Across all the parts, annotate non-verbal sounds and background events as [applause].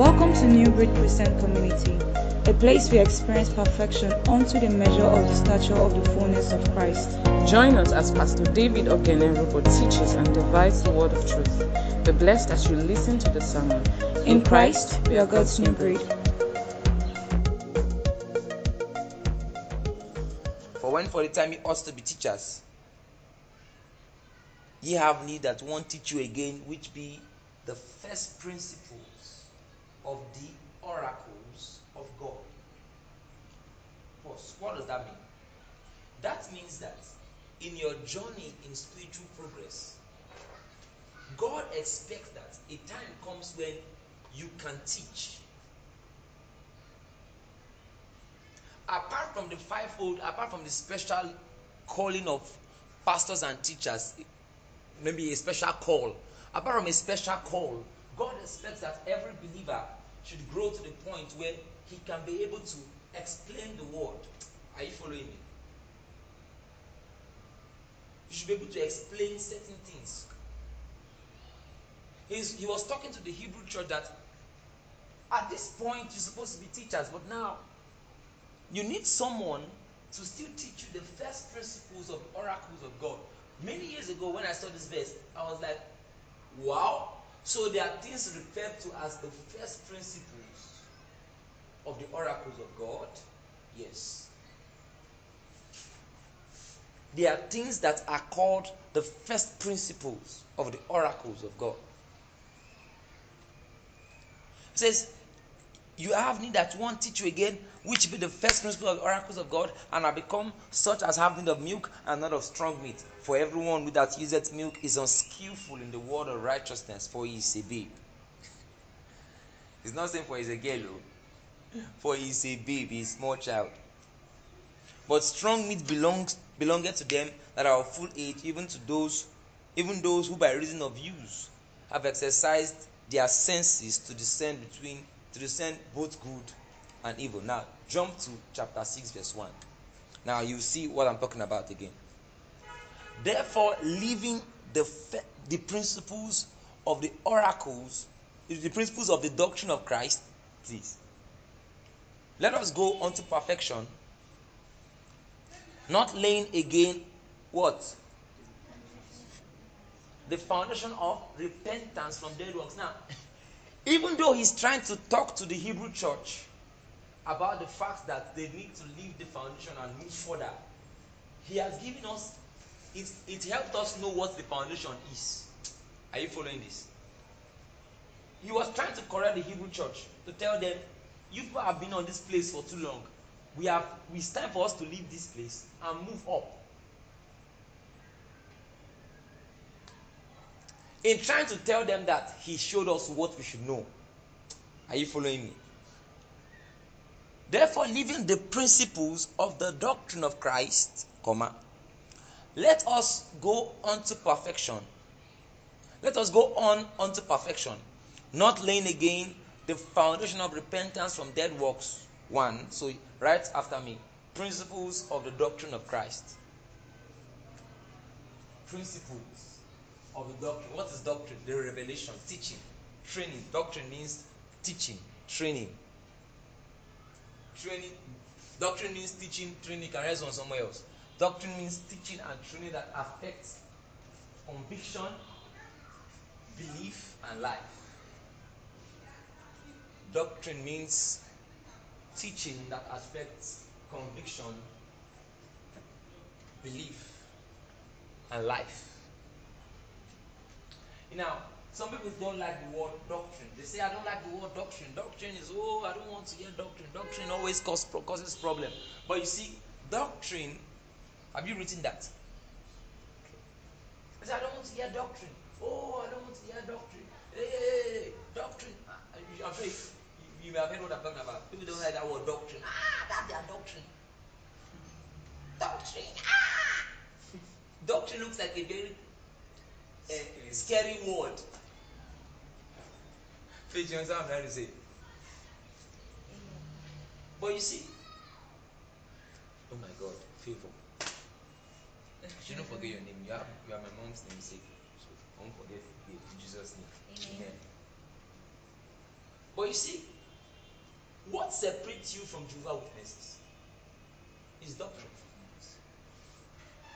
Welcome to New Breed Christian Community, a place we experience perfection unto the measure of the stature of the fullness of Christ. Join us as Pastor David Oghenerobor teaches and divides the word of truth. Be blessed as you listen to the sermon. In Christ, we are God's new breed. For when for the time ye ought to be teachers, ye have need that one teach you again, which be the first principles of the oracles of God. Pause. What does that mean? That means that in your journey in spiritual progress, God expects that a time comes when you can teach. Apart from the fivefold, apart from the special calling of pastors and teachers, maybe a special call, apart from a special call, God expects that every believer should grow to the point where he can be able to explain the word. Are you following me? You should be able to explain certain things. He's, he was talking to the Hebrew church that at this point you're supposed to be teachers, but now you need someone to still teach you the first principles of oracles of God. Many years ago, when I saw this verse, I was like, wow. So there are things referred to as the first principles of the oracles of God. Yes. There are things that are called the first principles of the oracles of God. It says, You have need that one teach you again, which be the first principle of the oracles of God, and are become such as have need of milk and not of strong meat. For everyone that useth milk is unskillful in the word of righteousness, for he is a babe. It's not saying for he is a girl, oh. for he is a babe, he small child. But strong meat belongs belongeth to them that are of full age, even to those, even those who by reason of use have exercised their senses to discern between to discern both good and evil. Now jump to chapter 6, verse 1. Now you see what I'm talking about again. Therefore, leaving the the principles of the oracles, the principles of the doctrine of Christ, please. Let us go on to perfection not laying again what? The foundation of repentance from dead works. Now, even though he's trying to talk to the Hebrew church about the fact that they need to leave the foundation and move further, he has given us, it, it helped us know what the foundation is. Are you following this? He was trying to correct the Hebrew church to tell them, you people have been on this place for too long we have it's time for us to leave this place and move up in trying to tell them that he showed us what we should know are you following me therefore leaving the principles of the doctrine of christ comma let us go on to perfection let us go on unto perfection not laying again the foundation of repentance from dead works one so right after me. Principles of the doctrine of Christ. Principles of the doctrine. What is doctrine? The revelation, teaching, training. Doctrine means teaching, training. Training. Doctrine means teaching, training can rest on somewhere else. Doctrine means teaching and training that affects conviction, belief, and life. Doctrine means teaching that affects conviction, belief, and life. Now, some people don't like the word doctrine. They say, I don't like the word doctrine. Doctrine is, oh, I don't want to hear doctrine. Doctrine always cause, causes problem. But you see, doctrine, have you written that? I say, I don't want to hear doctrine. Oh, I don't want to hear doctrine. Hey, doctrine. I'm sure you may have heard what I'm talking about. People don't like that word doctrine. Ah, that's their doctrine. Doctrine. Ah! [laughs] doctrine looks like a very uh, scary word. Faith, you understand what I'm trying to say? But you see, oh my God, favor. You shouldn't forget your name. You have you are my mom's namesake. So don't forget in Jesus' name. Amen. Amen. But you see, what separates you from Jehovah's Witnesses is doctrine.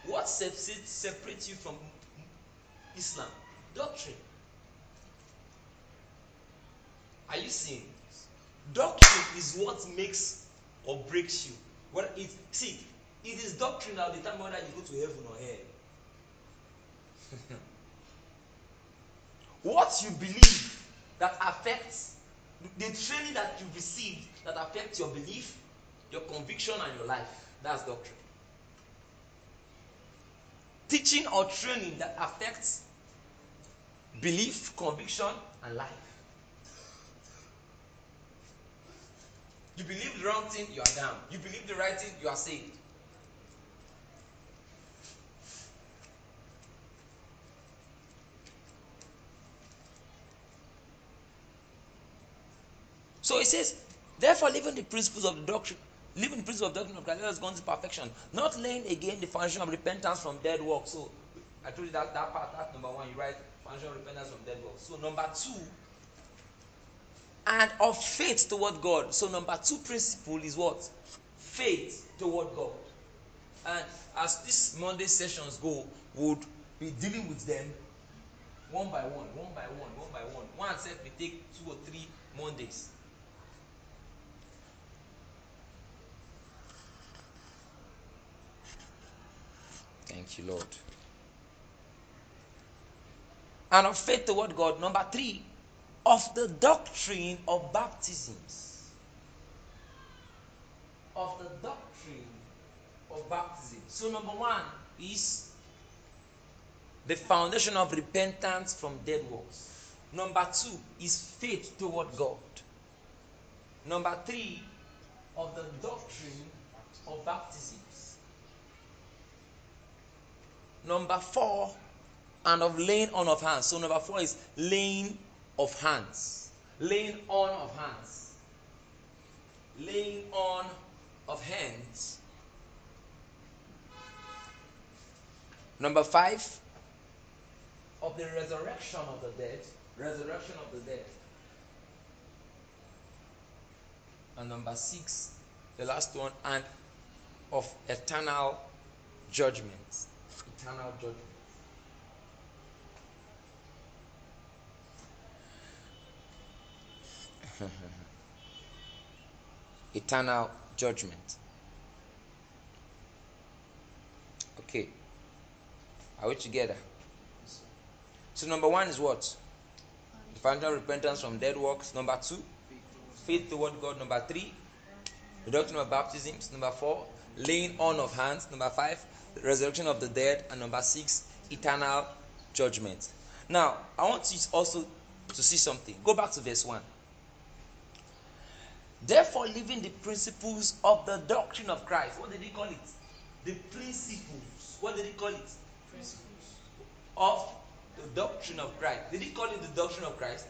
What separates you from Islam? Doctrine. Are you seeing? Doctrine is what makes or breaks you. Well, it see, it is doctrine that will determine whether you go to heaven or hell. [laughs] what you believe that affects the training that you received that affects your belief, your conviction, and your life. That's doctrine. Teaching or training that affects belief, conviction, and life. You believe the wrong thing, you are damned. You believe the right thing, you are saved. So it says, therefore, living the principles of the doctrine, living the principles of the doctrine of Christ, let us go into perfection, not laying again the foundation of repentance from dead works. So I told you that that part, that number one, you write foundation of repentance from dead works. So number two, and of faith toward God. So number two principle is what? Faith toward God. And as these Monday sessions go, would be dealing with them one by one, one by one, one by one. One set we take two or three Mondays. Thank you, Lord. And of faith toward God. Number three, of the doctrine of baptisms. Of the doctrine of baptism. So, number one is the foundation of repentance from dead works. Number two is faith toward God. Number three, of the doctrine of baptisms. Number four, and of laying on of hands. So, number four is laying of hands. Laying on of hands. Laying on of hands. Number five, of the resurrection of the dead. Resurrection of the dead. And number six, the last one, and of eternal judgment. Eternal judgment. [laughs] eternal judgment. Okay. Are we together? So, number one is what? Final repentance from dead works. Number two, faith toward God. Number three, the doctrine of baptisms. Number four, laying on of hands. Number five, resurrection of the dead. And number six, eternal judgment. Now, I want you also to see something. Go back to verse 1. Therefore, living the principles of the doctrine of Christ. What did he call it? The principles. What did he call it? Principles. Of the doctrine of Christ. Did he call it the doctrine of Christ?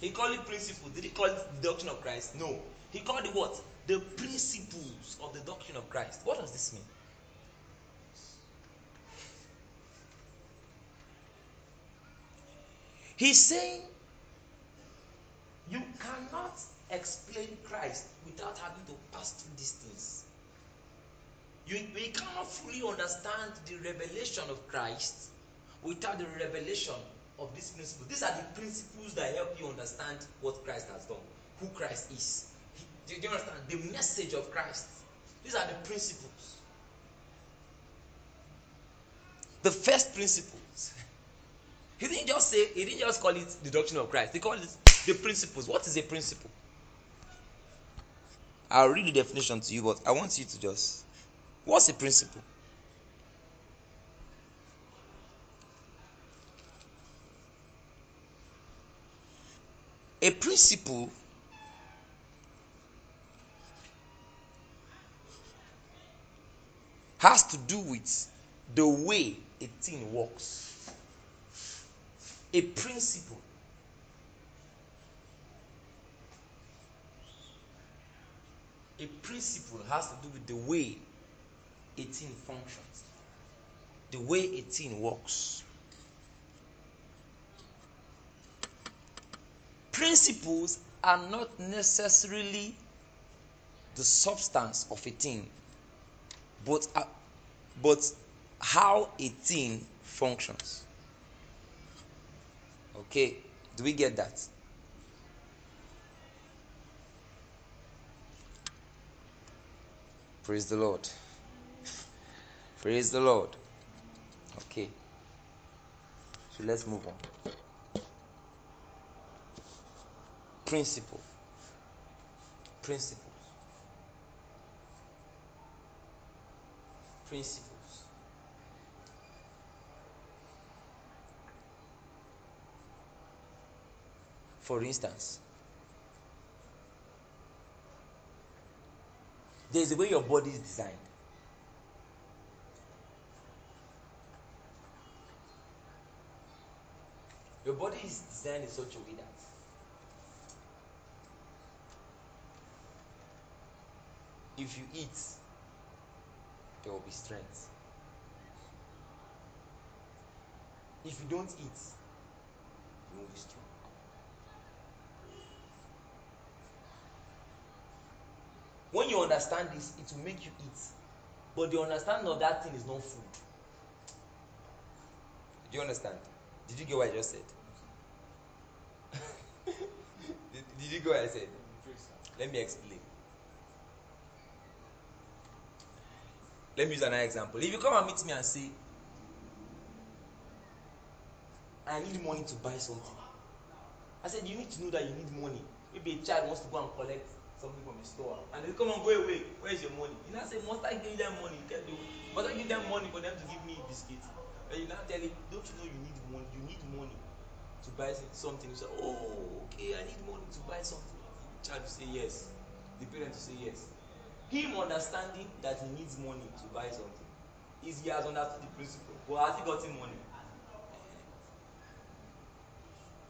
He called it principle. Did he call it the doctrine of Christ? No. He called it what? The principles of the doctrine of Christ. What does this mean? He's saying you cannot explain Christ without having to pass through these things. You, we cannot fully understand the revelation of Christ without the revelation of these principles. These are the principles that help you understand what Christ has done, who Christ is. Do you understand? The message of Christ. These are the principles. The first principles. [laughs] He didn't just say, he didn't just call it the doctrine of Christ. He called it the principles. What is a principle? I'll read the definition to you, but I want you to just. What's a principle? A principle has to do with the way a thing works. A principle a principle has to do with the way a thing functions, the way a thing works. principles are not necessarily the substance of a thing, but uh, but how a thing functions. Okay, do we get that? Praise the Lord. Praise the Lord. Okay. So let's move on. Principle. Principles. Principles. For instance, there's a way your body is designed. Your body is designed in such a way that if you eat, there will be strength. If you don't eat, you won't be strong. When you understand this, it will make you eat. But the understanding of that thing is not food. Do you understand? Did you get what I just said? [laughs] did, did you get what I said? Let me explain. Let me use another example. If you come and meet me and say, I need money to buy something. I said, You need to know that you need money. Maybe a child wants to go and collect something from a store. And they come and go away. Where's your money? You now say, Must I give them money? You do Must I give them money for them to give me biscuit? And you now tell him, Don't you know you need money? You need money to buy something. You say, Oh, okay, I need money to buy something. The child will say yes. The parent will say yes. Him understanding that he needs money to buy something is he has understood the principle. But has he gotten money?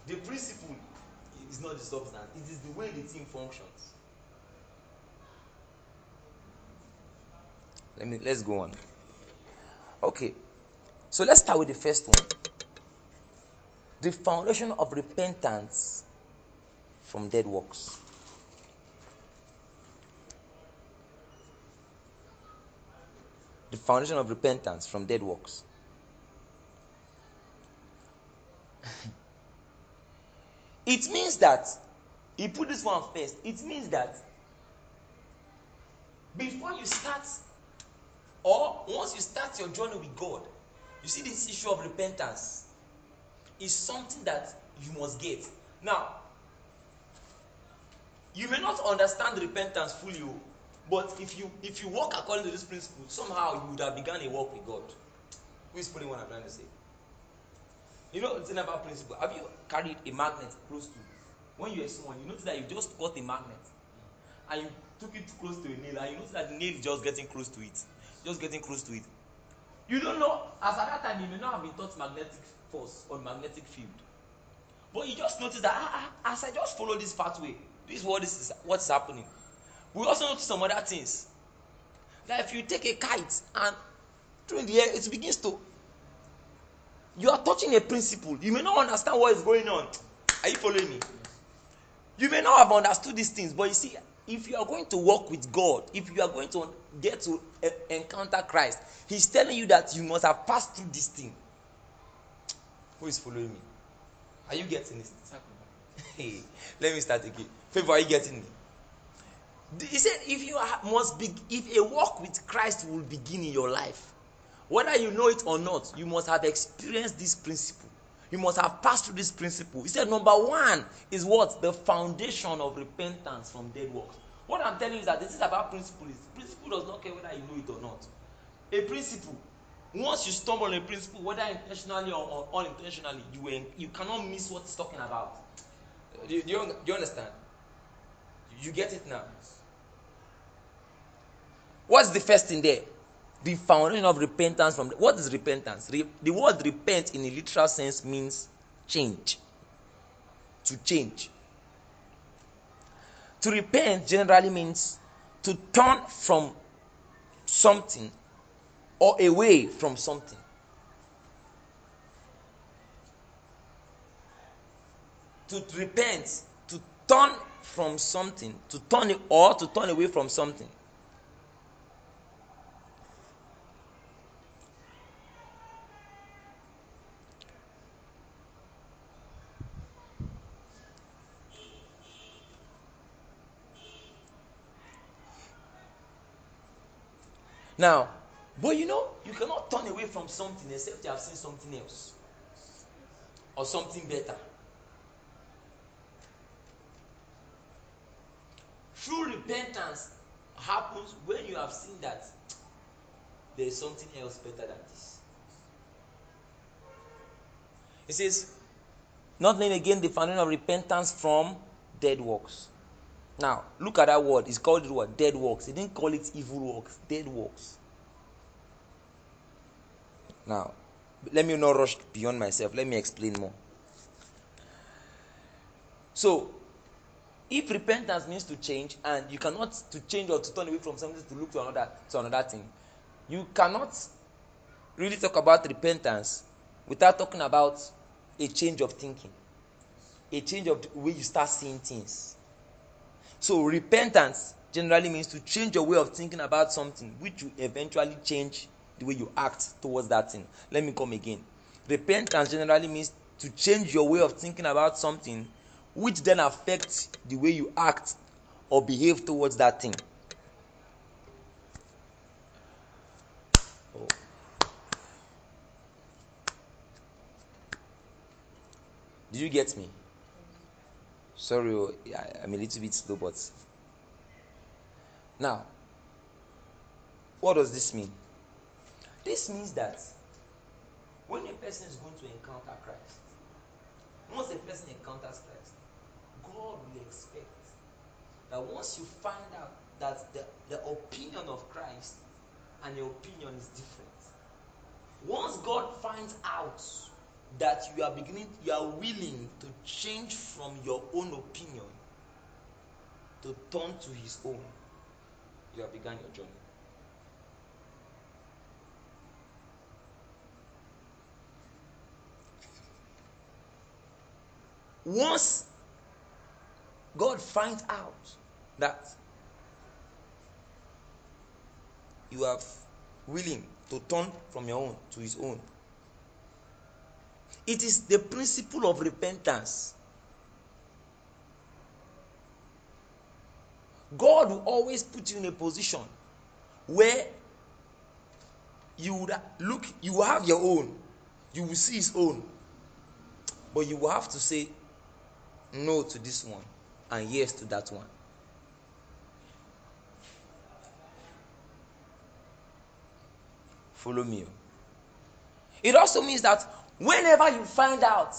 The principle is not the substance, it is the way the thing functions. Let me let's go on. Okay. So let's start with the first one. The foundation of repentance from dead works. The foundation of repentance from dead works. [laughs] It means that he put this one first. It means that before you start, or once you start your journey with God, you see this issue of repentance is something that you must get. Now, you may not understand repentance fully, oh, but if you if you walk according to this principle, somehow you would have begun a walk with God. Who is putting what I'm trying to say? You know, it's another principle. Have you carried a magnet close to? When you were small, you notice that you just got a magnet and you took it close to a nail and you notice that the nail is just getting close to it. Just getting close to it. You don't know, as at that time, you may not have been taught magnetic force or magnetic field. But you just notice that ah, ah, as I just follow this pathway, this is what this is what's happening. We also notice some other things. That if you take a kite and throw in the air, it begins to you are touching a principle. You may not understand what is going on. Are you following me? You may not have understood these things, but you see, if you are going to walk with God, if you are going to get to uh, encounter Christ, He's telling you that you must have passed through this thing. [tsk] Who is following me? Are you getting this? [laughs] Hey, let me start again. Favor, are you getting me? He said, if you must be, if a walk with Christ will begin in your life, whether you know it or not, you must have experienced this principle. You must have passed through this principle. He said, number one is what? The foundation of repentance from dead works. What I'm telling you is that this is about principle. Principle does not care whether you know it or not. A principle, once you stumble on a principle, whether intentionally or, or unintentionally, you, will, you cannot miss what it's talking about. Do do, you, do you understand? You get it now. What's the first thing there? the foundation of repentance from what is repentance Re, the word repent in a literal sense means change to change to repent generally means to turn from something or away from something to repent turn from something, to turn or to turn away from something. Now, but you know, you cannot turn away from something except you have seen something else or something better. True repentance happens when you have seen that there is something else better than this. It says, not laying again the foundation of repentance from dead works. Now, look at that word. It's called the word dead works. He didn't call it evil works, dead works. Now, let me not rush beyond myself. Let me explain more. So, if repentance means to change, and you cannot to change or to turn away from something to look to another to another thing, you cannot really talk about repentance without talking about a change of thinking, a change of the way you start seeing things. So repentance generally means to change your way of thinking about something, which you eventually change the way you act towards that thing. Let me come again. Repentance generally means to change your way of thinking about something, which then affects the way you act or behave towards that thing. Oh. Did you get me? Sorry, oh, I'm a little bit slow, but now, what does this mean? This means that when a person is going to encounter Christ, once a person encounters Christ, God will expect that once you find out that the, the opinion of Christ and your opinion is different, once God finds out that you are beginning, you are willing to change from your own opinion to turn to His own, you have begun your journey. Once God finds out that you are willing to turn from your own to his own, it is the principle of repentance. God will always put you in a position where you would look, you will have your own, you will see his own, but you will have to say, no to this one and yes to that one. Follow me. It also means that whenever you find out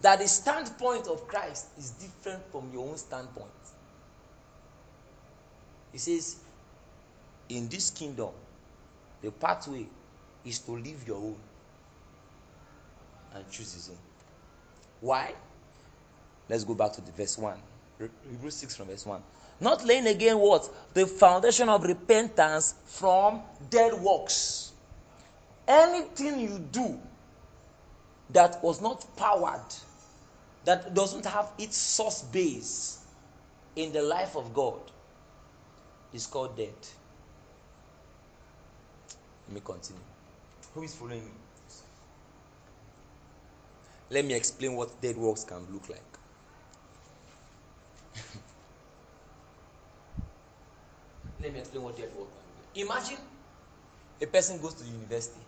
that the standpoint of Christ is different from your own standpoint, he says, in this kingdom, the pathway is to leave your own and choose his own. Why? Let's go back to the verse 1. Hebrews 6 from verse 1. Not laying again what? The foundation of repentance from dead works. Anything you do that was not powered, that doesn't have its source base in the life of God, is called dead. Let me continue. Who is following me? Let me explain what dead works can look like. Let me explain what dead work can do. Imagine a person goes to the university.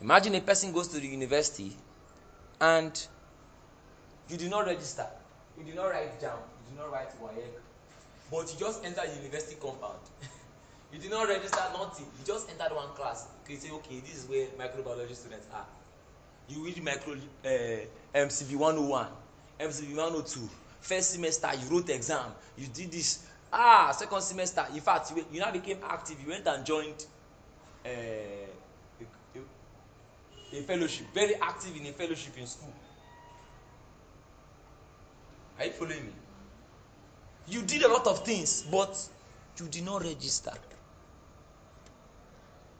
Imagine a person goes to the university and you do not register. You do not write JAMB. You do not write WAEC. But you just enter the university compound. [laughs] you do not register nothing. You just entered one class. You say, okay, this is where microbiology students are. You read micro uh, MCB 101, MCB 102. First semester, you wrote exam. You did this. Ah, second semester, in fact, you, you now became active. You went and joined uh, a, fellowship. Very active in a fellowship in school. Are you following me? You did a lot of things, but you did not register.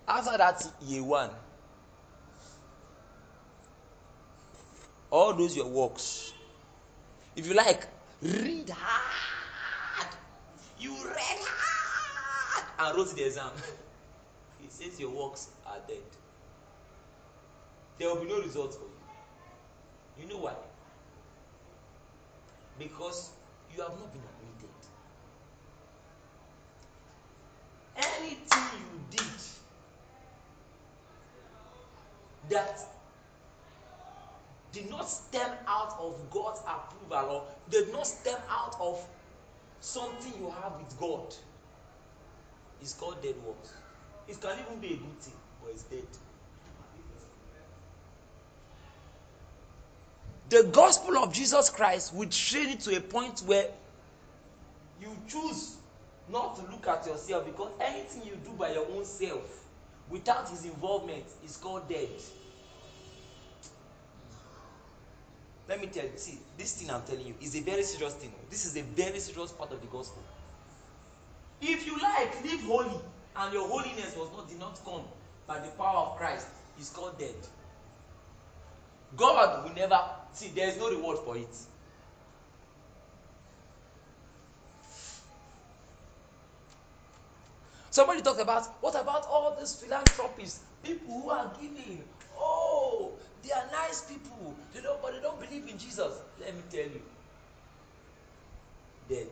After that year one, all those your works. If you like, read hard. You read hard and wrote the exam. [laughs] He says your works are dead. There will be no results for you. You know why? Because you have not been admitted. Anything you did that did not stem out of God's approval or did not stem out of something you have with God is called dead works. It can even be a good thing, but it's dead. The gospel of Jesus Christ will train you to a point where you choose not to look at yourself because anything you do by your own self without his involvement is called dead. Let me tell you, see, this thing I'm telling you is a very serious thing. This is a very serious part of the gospel. If you like, live holy, and your holiness was not did not come by the power of Christ, is called dead. God will never see, there is no reward for it. Somebody talked about what about all these philanthropists, people who are giving. Oh, they are nice people. They don't, but they don't believe in Jesus. Let me tell you, dead.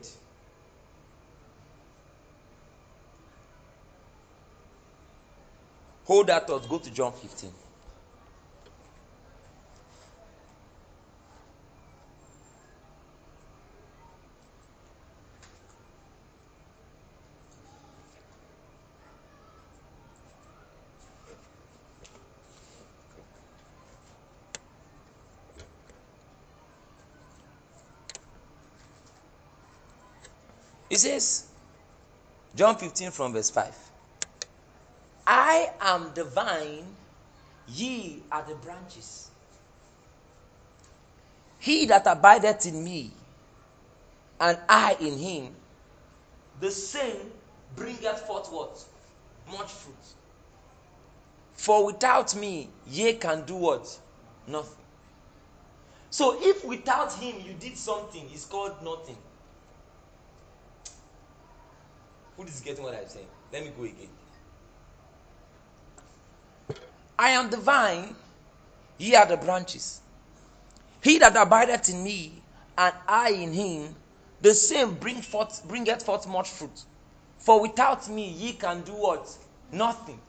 Hold that thought. Go to John 15. It says, John 15 from verse 5. I am the vine, ye are the branches. He that abideth in me, and I in him, the same bringeth forth what? Much fruit. For without me, ye can do what? Nothing. So if without him you did something, it's called nothing. Who is getting what I'm saying? Let me go again. I am the vine, ye are the branches. He that abideth in me, and I in him, the same bring forth, bringeth forth much fruit. For without me, ye can do what? Nothing.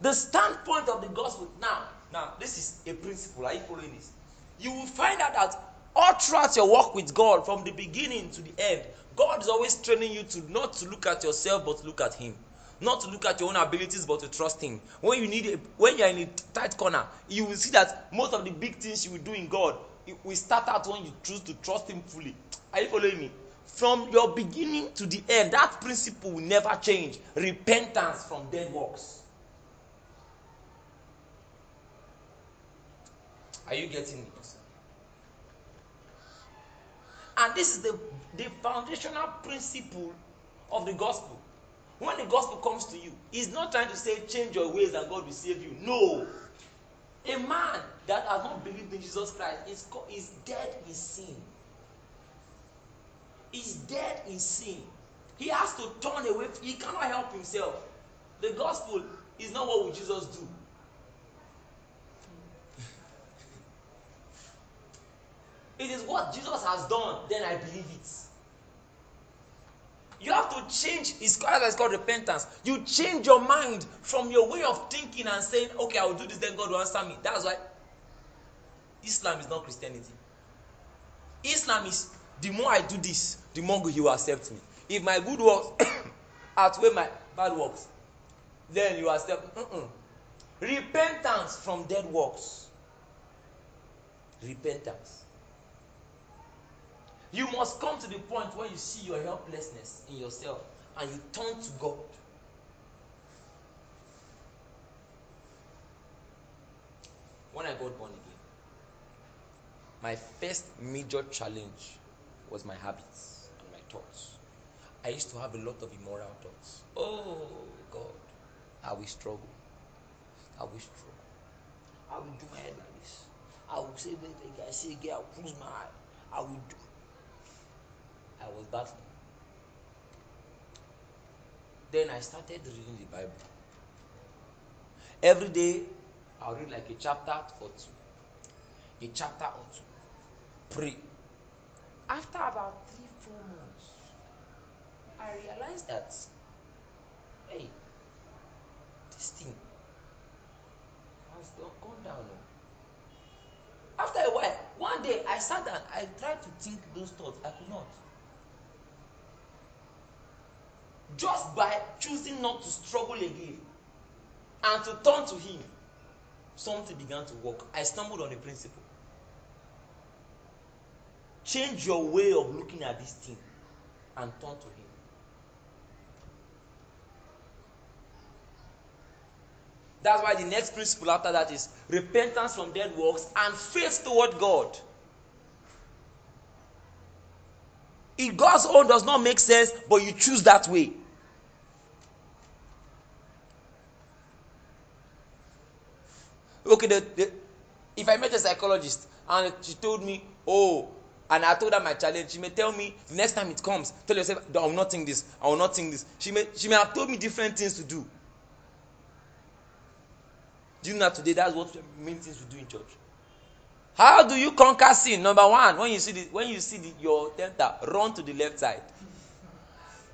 The standpoint of the gospel now, now this is a principle. Are you following this? You will find out that all throughout your walk with God, from the beginning to the end, God is always training you to not to look at yourself, but look at Him. Not to look at your own abilities, but to trust Him. When you need, a, when you are in a tight corner, you will see that most of the big things you will do in God, will start out when you choose to trust Him fully. Are you following me? From your beginning to the end, that principle will never change. Repentance from dead works. Are you getting it? And this is the, the foundational principle of the gospel. When the gospel comes to you, he's not trying to say change your ways and God will save you. No. A man that has not believed in Jesus Christ is, is dead in sin. He's dead in sin. He has to turn away. He cannot help himself. The gospel is not what will Jesus do. It is what Jesus has done, then I believe it. You have to change, it's called, it's called repentance. You change your mind from your way of thinking and saying, okay, I will do this, then God will answer me. That's why Islam is not Christianity. Islam is the more I do this, the more He will accept me. If my good works [coughs] outweigh my bad works, then you accept. Mm-mm. Repentance from dead works. Repentance. You must come to the point where you see your helplessness in yourself and you turn to God. When I got born again, my first major challenge was my habits and my thoughts. I used to have a lot of immoral thoughts. Oh God, I will struggle. I will struggle. I will do head like this. I will say. I again, I'll close my eye. I will do. I was battling. Then I started reading the Bible. Every day, I'll read like a chapter or two. A chapter or two. Pray. After about three, four months, I realized that, hey, this thing has gone down. Oh. After a while, one day I sat down, I tried to think those thoughts, I could not. Just by choosing not to struggle again and to turn to Him, something began to work. I stumbled on a principle. Change your way of looking at this thing and turn to Him. That's why the next principle after that is repentance from dead works and faith toward God. If God's own does not make sense, but you choose that way. Okay, the, the, if I met a psychologist and she told me, oh, and I told her my challenge, she may tell me the next time it comes, tell yourself, I will not think this, I will not think this. She may, she may have told me different things to do. Do you know today that's what main things we do in church? How do you conquer sin? Number one, when you see the, when you see the, your tempter, run to the left side.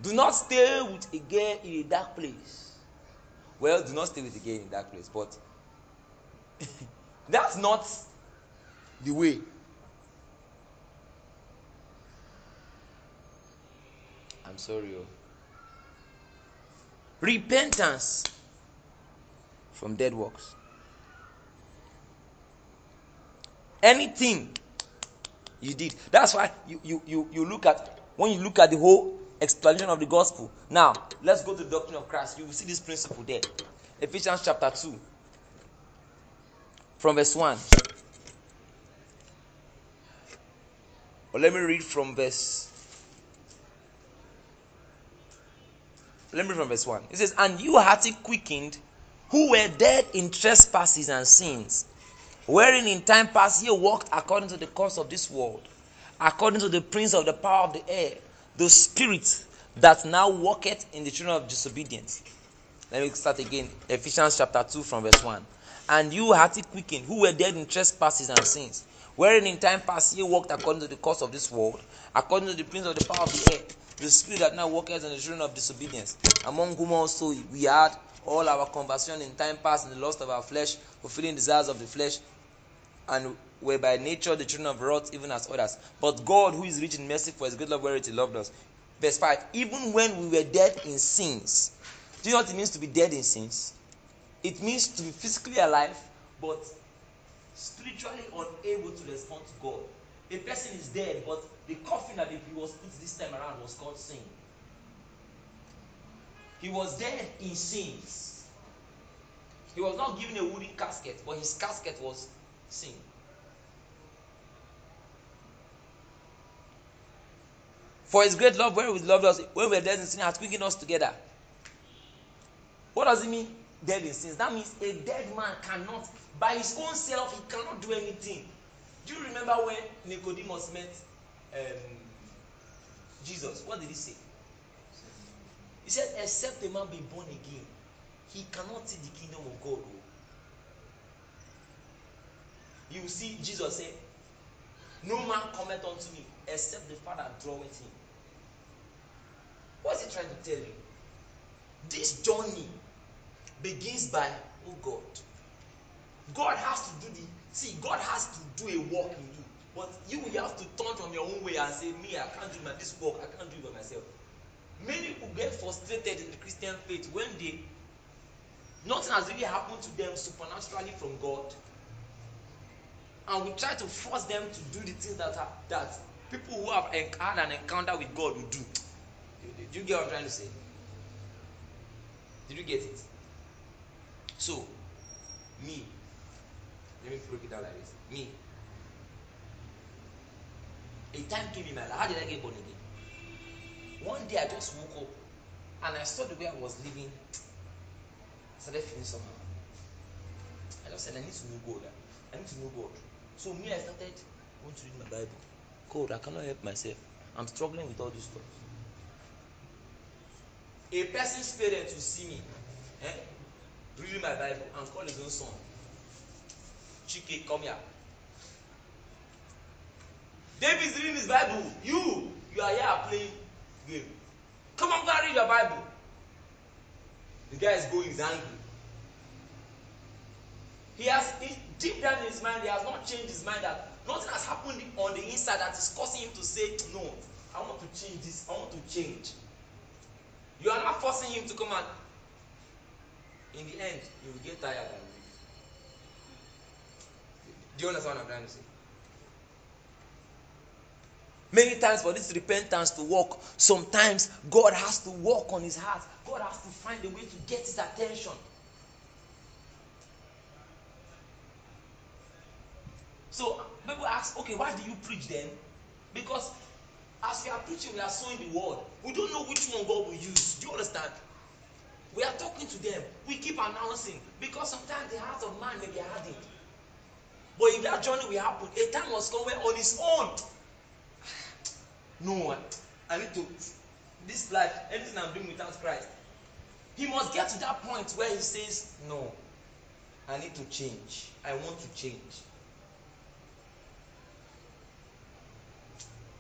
Do not stay with a girl in a dark place. Well, do not stay with a girl in a dark place, but [laughs] that's not the way. I'm sorry. Oh. Repentance from dead works. Anything you did. That's why you, you, you, you look at, when you look at the whole explanation of the gospel. Now, let's go to the doctrine of Christ. You will see this principle there. Ephesians chapter 2, from verse 1. But let me read from verse. Let me read from verse 1. It says, And you had it quickened who were dead in trespasses and sins, wherein in time past ye walked according to the course of this world, according to the prince of the power of the air, the spirit that now walketh in the children of disobedience. Let me start again. Ephesians chapter 2 from verse 1. And you it quickened, who were dead in trespasses and sins, wherein in time past ye walked according to the course of this world, according to the prince of the power of the air, the spirit that now worketh in the children of disobedience, among whom also we had all our conversion in time past in the lust of our flesh, fulfilling desires of the flesh, and were by nature the children of wrath, even as others. But God, who is rich in mercy for his great love wherein he loved us. Verse 5 Even when we were dead in sins, do you know what it means to be dead in sins? It means to be physically alive, but spiritually unable to respond to God. A person is dead, but the coffin that he was put this time around was called sin. He was dead in sins. He was not given a wooden casket, but his casket was sin. For his great love, where he loved us, when we were dead in sin, has quickened us together. What does it mean, dead in sins? That means a dead man cannot, by his own self, he cannot do anything. Do you remember when Nicodemus met um, Jesus? What did he say? He said, except a man be born again, he cannot see the kingdom of God. You see, Jesus said, No man cometh unto me except the Father draweth him. What's he trying to tell you? This journey begins by, oh God. God has to do the see, God has to do a work in you. But you will have to turn from your own way and say, Me, I can't do my this work, I can't do it by myself. Many people get frustrated in the Christian faith when they nothing has really happened to them supernaturally from God. And we try to force them to do the things that are, that people who have had an encounter with God will do. Do you get what I'm trying to say? Did you get it? So, me, let me break it down like this. Me, a time came in my life. How did I get born again? One day I just woke up and I saw the way I was living. I started feeling somehow. I just said I need to know God. I need to know God. So me, I started going to read my Bible. God, I cannot help myself. I'm struggling with all this stuff. A person's parents will see me eh, reading my Bible and call his own son. Chike, come here. David's reading his Bible. You, you are here playing game. Come on, go and read your Bible. The guy is going, he's angry. He has he, deep down in his mind, he has not changed his mind that nothing has happened on the inside that is causing him to say, No, I want to change this, I want to change. You are not forcing him to come and in the end, he will get tired and leave. Do you understand what I'm trying to say? Many times for this repentance to work, sometimes God has to work on his heart. God has to find a way to get his attention. So people ask, okay, why do you preach then? Because as we are preaching, we are sowing the word. We don't know which one God will use. Do you understand? We are talking to them. We keep announcing because sometimes the heart of man may be hardened. But if that journey will happen, a time must come where on his own. [sighs] No, I need to. This life, anything I'm doing without Christ, he must get to that point where he says, No, I need to change. I want to change.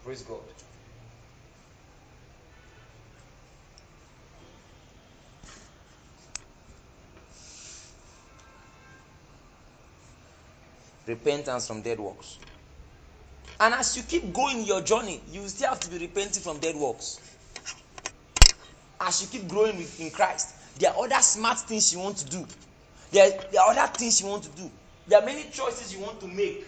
Praise God. Repentance from dead works. And as you keep going your journey, you still have to be repenting from dead works. As you keep growing in Christ, there are other smart things you want to do. There, there are other things you want to do. There are many choices you want to make.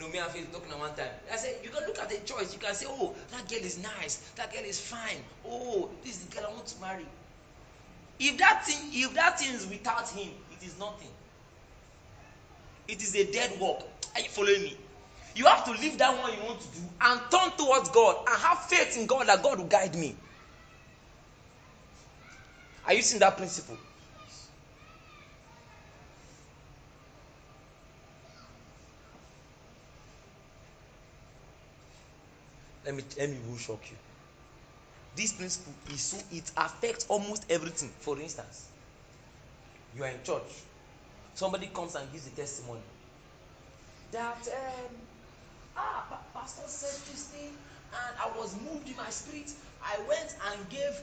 Know, me and Faith talking at one time. I said, you can look at the choice. You can say, oh, that girl is nice. That girl is fine. Oh, this is the girl I want to marry. If that thing, if that thing is without him, it is nothing. It is a dead work. Are you following me? You have to leave that one you want to do and turn towards God and have faith in God that God will guide me. Are you seeing that principle? Let me let me will shock you. This principle is so it affects almost everything. For instance, you are in church, somebody comes and gives a testimony that um, ah pastor said this thing and I was moved in my spirit. I went and gave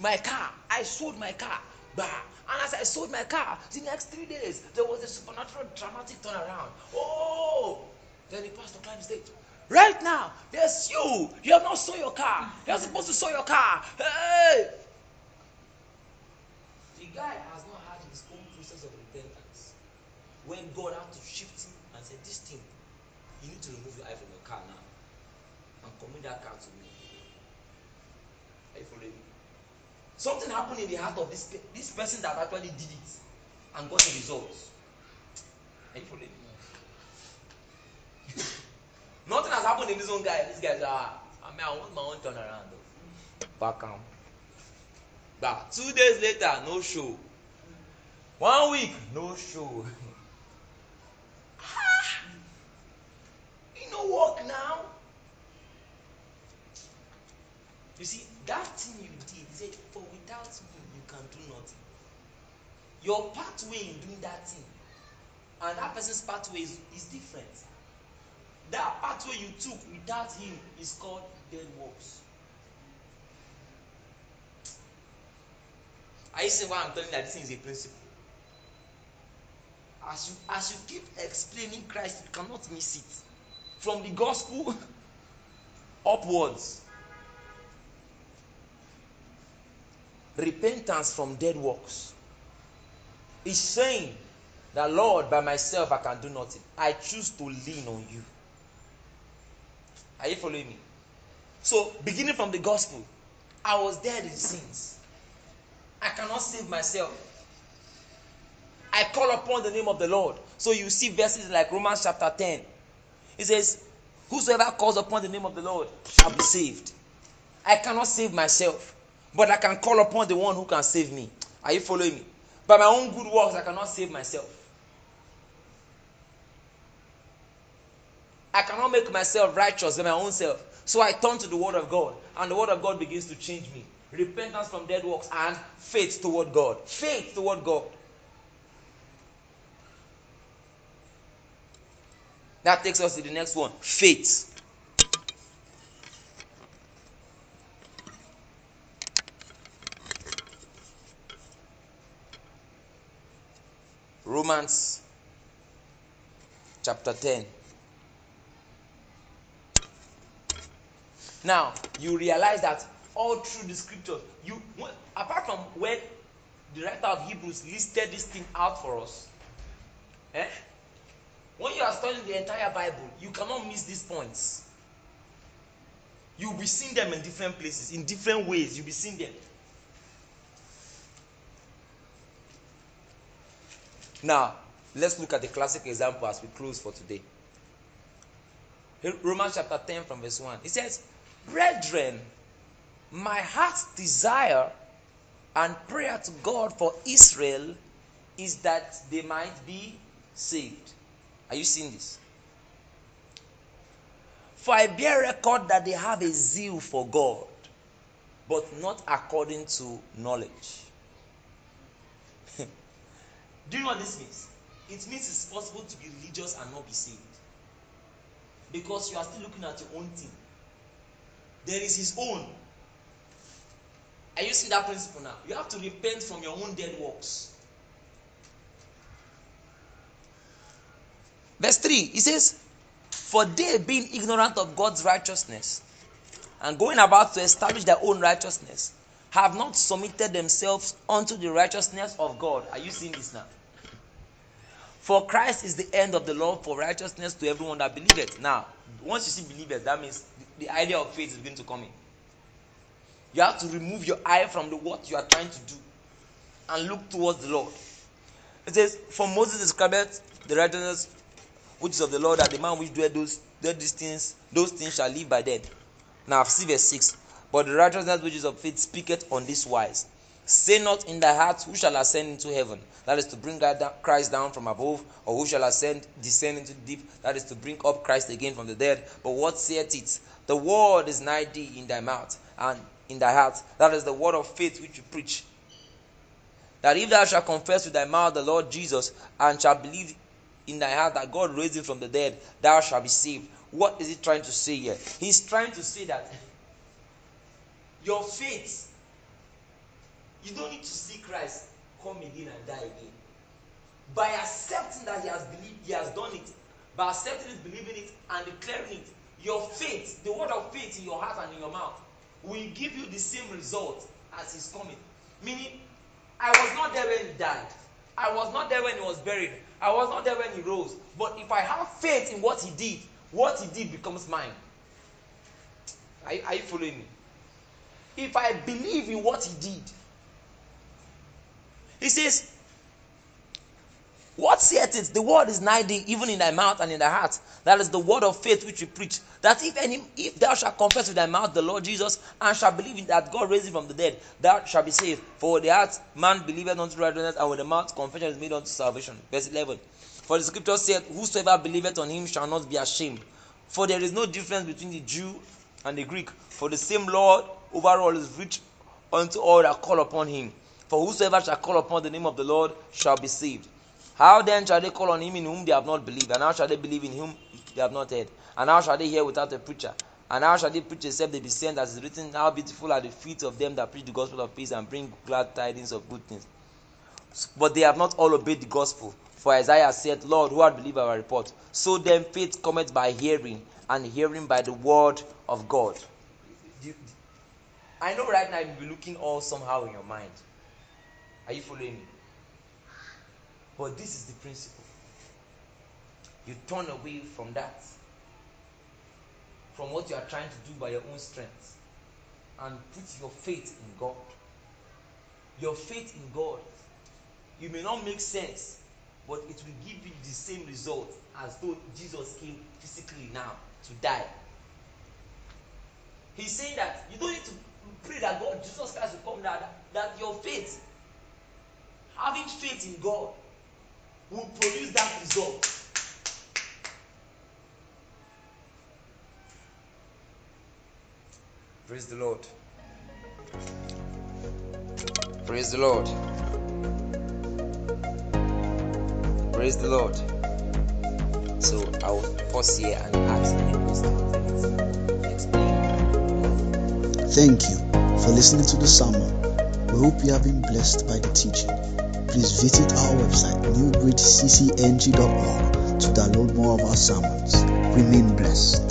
my car. I sold my car. Bah. And as I sold my car, the next three days there was a supernatural dramatic turnaround. Oh! Then the pastor climbed stage. Right now, there's you. You have not sold your car. You're supposed to sell your car. Hey! The guy has not had his own process of repentance. When God had to shift him and say, This thing, you need to remove your eye from your car now and commit that car to me. Are you following me? Something happened in the heart of this, this person that actually did it and got the results. Are you following me? Happened in this one guy. This guy's ah, I mean, I want my own turnaround. Back home. But two days later, no show. One week, no show. [laughs] you know work now. You see, that thing you did, he said, for without me, you can do nothing. Your pathway in doing that thing and that person's pathway is, is different. That pathway you took without him is called dead works. Are you seeing why I'm telling you that this is a principle? As you as you keep explaining Christ, you cannot miss it. From the gospel [laughs] upwards. Repentance from dead works. Is saying that Lord, by myself I can do nothing. I choose to lean on you. Are you following me? So, beginning from the gospel, I was dead in sins. I cannot save myself. I call upon the name of the Lord. So you see verses like Romans chapter 10. It says, Whosoever calls upon the name of the Lord shall be saved. I cannot save myself, but I can call upon the one who can save me. Are you following me? By my own good works, I cannot save myself. I cannot make myself righteous in my own self. So I turn to the Word of God, and the Word of God begins to change me. Repentance from dead works and faith toward God. Faith toward God. That takes us to the next one faith. Romans chapter 10. Now, you realize that all through the scriptures, you apart from where the writer of Hebrews listed this thing out for us, eh? When you are studying the entire Bible, you cannot miss these points. You'll be seeing them in different places, in different ways. You'll be seeing them. Now, let's look at the classic example as we close for today. Romans chapter 10 from verse 1. It says, Brethren, my heart's desire and prayer to God for Israel is that they might be saved. Are you seeing this? For I bear record that they have a zeal for God, but not according to knowledge. [laughs] Do you know what this means? It means it's possible to be religious and not be saved. Because you are still looking at your own thing. There is his own. Are you seeing that principle now? You have to repent from your own dead works. Verse 3, he says, For they, being ignorant of God's righteousness and going about to establish their own righteousness, have not submitted themselves unto the righteousness of God. Are you seeing this now? For Christ is the end of the law for righteousness to everyone that believeth. Now, once you see believers, that means the, idea of faith is beginning to come in. You have to remove your eye from the what you are trying to do and look towards the Lord. It says, For Moses described the righteousness which is of the Lord, that the man which doeth those, doeth these things, those things shall live by them. Now, see verse 6. But the righteousness which is of faith speaketh on this wise Say not in thy heart, Who shall ascend into heaven? That is to bring Christ down from above, or who shall ascend, descend into the deep? That is to bring up Christ again from the dead. But what saith it? The word is nigh thee in thy mouth and in thy heart. That is the word of faith which you preach. That if thou shalt confess with thy mouth the Lord Jesus, and shalt believe in thy heart that God raised him from the dead, thou shalt be saved. What is he trying to say here? He's trying to say that your faith, you don't need to see Christ come again and die again. By accepting that he has believed, he has done it, by accepting it, believing it, and declaring it, your faith, the word of faith in your heart and in your mouth, will give you the same result as his coming. Meaning, I was not there when he died. I was not there when he was buried. I was not there when he rose. But if I have faith in what he did, what he did becomes mine. Are, are you following me? If I believe in what he did, he says, what saith it? The word is nigh thee, even in thy mouth and in thy heart. That is the word of faith which we preach. That if any, if thou shalt confess with thy mouth the Lord Jesus, and shalt believe in that God raised him from the dead, thou shalt be saved. For with the heart man believeth unto righteousness, and with the mouth confession is made unto salvation. Verse 11. For the scripture said, Whosoever believeth on him shall not be ashamed. For there is no difference between the Jew and the Greek. For the same Lord over all is rich unto all that call upon him. For whosoever shall call upon the name of the Lord shall be saved. How then shall they call on him in whom they have not believed? And how shall they believe in whom they have not heard? And how shall they hear without a preacher? And how shall they preach except they be sent, as is written, How beautiful are the feet of them that preach the gospel of peace and bring glad tidings of good things. But they have not all obeyed the gospel. For Isaiah said, Lord, who hath believed our report? So then faith cometh by hearing, and hearing by the word of God. I know right now you'll be looking all somehow in your mind. Are you following me? But this is the principle. You turn away from that, from what you are trying to do by your own strength, and put your faith in God. Your faith in God. You may not make sense, but it will give you the same result as though Jesus came physically now to die. He's saying that you don't need to pray that God, Jesus Christ will come down, that, that your faith having faith in God will produce that result. Praise the Lord. Praise the Lord. Praise the Lord. So I will pause here and ask the explain. Thank you for listening to the sermon. We hope you have been blessed by the teaching. Please visit our website newbridgeccng.org to download more of our sermons. Remain blessed.